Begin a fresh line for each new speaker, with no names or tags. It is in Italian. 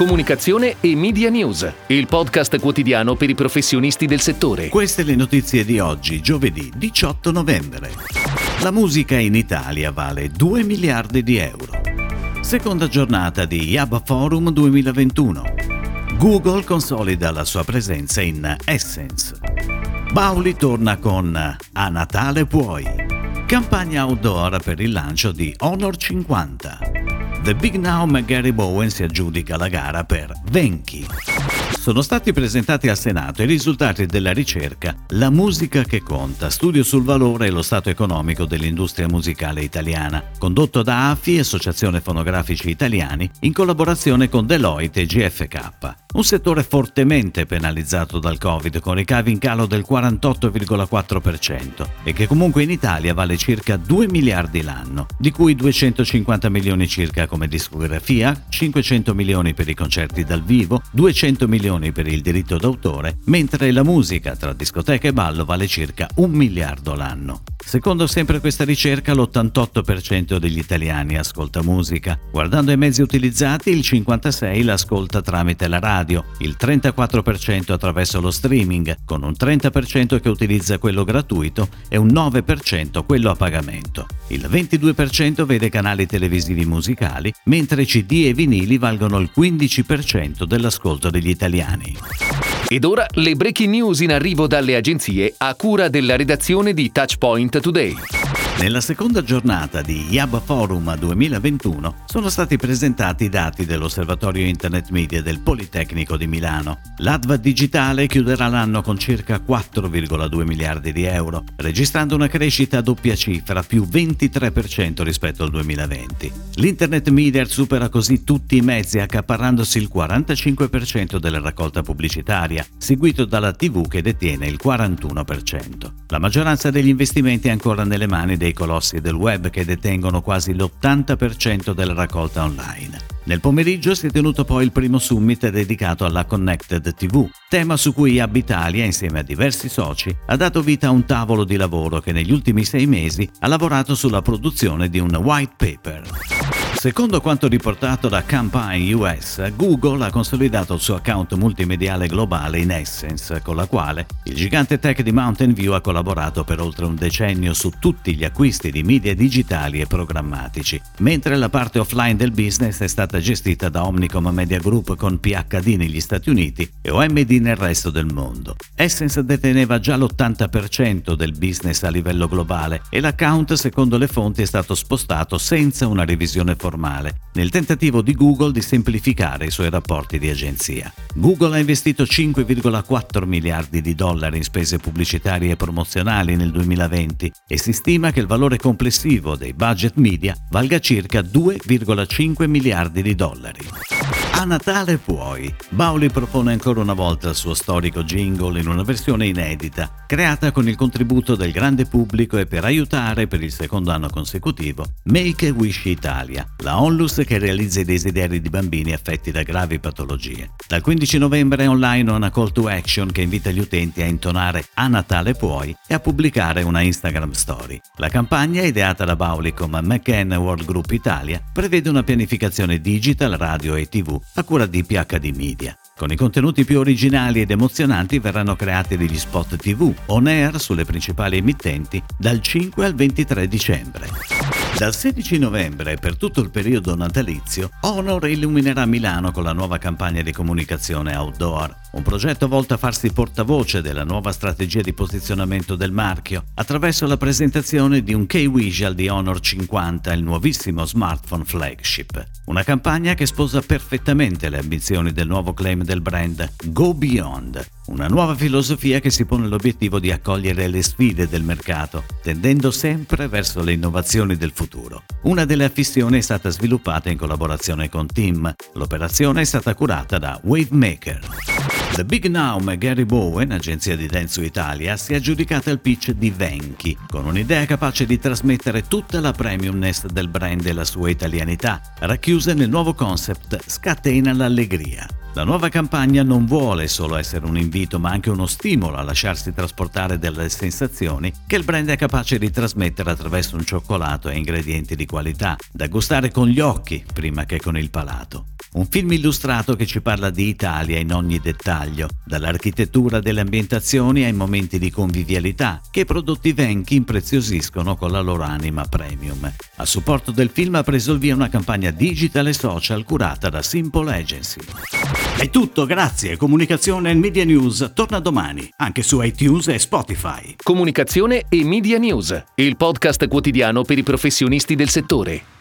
comunicazione e media news, il podcast quotidiano per i professionisti del settore.
Queste le notizie di oggi, giovedì 18 novembre. La musica in Italia vale 2 miliardi di euro. Seconda giornata di Yaba Forum 2021. Google consolida la sua presenza in Essence. Bauli torna con A Natale puoi. Campagna outdoor per il lancio di Honor 50. The Big Now Gary Bowen si aggiudica la gara per Venchi. Sono stati presentati al Senato i risultati della ricerca La musica che conta, studio sul valore e lo stato economico dell'industria musicale italiana, condotto da AFI, Associazione Fonografici Italiani, in collaborazione con Deloitte e GFK. Un settore fortemente penalizzato dal Covid con ricavi in calo del 48,4% e che comunque in Italia vale circa 2 miliardi l'anno, di cui 250 milioni circa come discografia, 500 milioni per i concerti dal vivo, 200 milioni per il diritto d'autore, mentre la musica tra discoteca e ballo vale circa un miliardo l'anno. Secondo sempre questa ricerca l'88% degli italiani ascolta musica. Guardando i mezzi utilizzati il 56% l'ascolta tramite la radio, il 34% attraverso lo streaming, con un 30% che utilizza quello gratuito e un 9% quello a pagamento. Il 22% vede canali televisivi musicali, mentre CD e vinili valgono il 15% dell'ascolto degli italiani.
Ed ora le breaking news in arrivo dalle agenzie a cura della redazione di Touchpoint Today.
Nella seconda giornata di Yaba Forum 2021 sono stati presentati i dati dell'Osservatorio Internet Media del Politecnico di Milano. L'ADVA digitale chiuderà l'anno con circa 4,2 miliardi di euro, registrando una crescita a doppia cifra più 23% rispetto al 2020. L'Internet Media supera così tutti i mezzi accaparrandosi il 45% della raccolta pubblicitaria, seguito dalla TV che detiene il 41%. La maggioranza degli investimenti è ancora nelle mani dei colossi del web che detengono quasi l'80% della raccolta online. Nel pomeriggio si è tenuto poi il primo summit dedicato alla Connected TV, tema su cui Abitalia, insieme a diversi soci, ha dato vita a un tavolo di lavoro che negli ultimi sei mesi ha lavorato sulla produzione di un white paper. Secondo quanto riportato da Campaign US, Google ha consolidato il suo account multimediale globale in Essence, con la quale il gigante tech di Mountain View ha collaborato per oltre un decennio su tutti gli acquisti di media digitali e programmatici, mentre la parte offline del business è stata gestita da Omnicom Media Group con PHD negli Stati Uniti e OMD nel resto del mondo. Essence deteneva già l'80% del business a livello globale e l'account, secondo le fonti, è stato spostato senza una revisione formale formale, nel tentativo di Google di semplificare i suoi rapporti di agenzia. Google ha investito 5,4 miliardi di dollari in spese pubblicitarie e promozionali nel 2020 e si stima che il valore complessivo dei budget media valga circa 2,5 miliardi di dollari. A Natale puoi. Bauli propone ancora una volta il suo storico jingle in una versione inedita, creata con il contributo del grande pubblico e per aiutare per il secondo anno consecutivo Make a Wish Italia, la onlus che realizza i desideri di bambini affetti da gravi patologie. Dal 15 novembre è online una call to action che invita gli utenti a intonare A Natale puoi e a pubblicare una Instagram story. La campagna, ideata da Bauli come McCann World Group Italia, prevede una pianificazione digital, radio e tv a cura di PHD Media. Con i contenuti più originali ed emozionanti verranno creati degli spot TV on air sulle principali emittenti dal 5 al 23 dicembre. Dal 16 novembre per tutto il periodo natalizio, Honor illuminerà Milano con la nuova campagna di comunicazione outdoor, un progetto volto a farsi portavoce della nuova strategia di posizionamento del marchio attraverso la presentazione di un K-Visual di Honor 50, il nuovissimo smartphone flagship. Una campagna che sposa perfettamente le ambizioni del nuovo claim del brand Go Beyond, una nuova filosofia che si pone l'obiettivo di accogliere le sfide del mercato, tendendo sempre verso le innovazioni del futuro. Una delle affissioni è stata sviluppata in collaborazione con Team. L'operazione è stata curata da Wavemaker. The Big Now Gary Bowen, agenzia di Dentsu Italia, si è aggiudicata il pitch di Venchi, con un'idea capace di trasmettere tutta la premiumness del brand e la sua italianità, racchiuse nel nuovo concept Scatena l'allegria. La nuova campagna non vuole solo essere un invito ma anche uno stimolo a lasciarsi trasportare dalle sensazioni che il brand è capace di trasmettere attraverso un cioccolato e ingredienti di qualità, da gustare con gli occhi prima che con il palato. Un film illustrato che ci parla di Italia in ogni dettaglio, dall'architettura delle ambientazioni ai momenti di convivialità che i prodotti Venchi impreziosiscono con la loro anima premium. A supporto del film ha preso il via una campagna digital e social curata da Simple Agency.
È tutto, grazie. Comunicazione e Media News torna domani, anche su iTunes e Spotify.
Comunicazione e Media News, il podcast quotidiano per i professionisti del settore.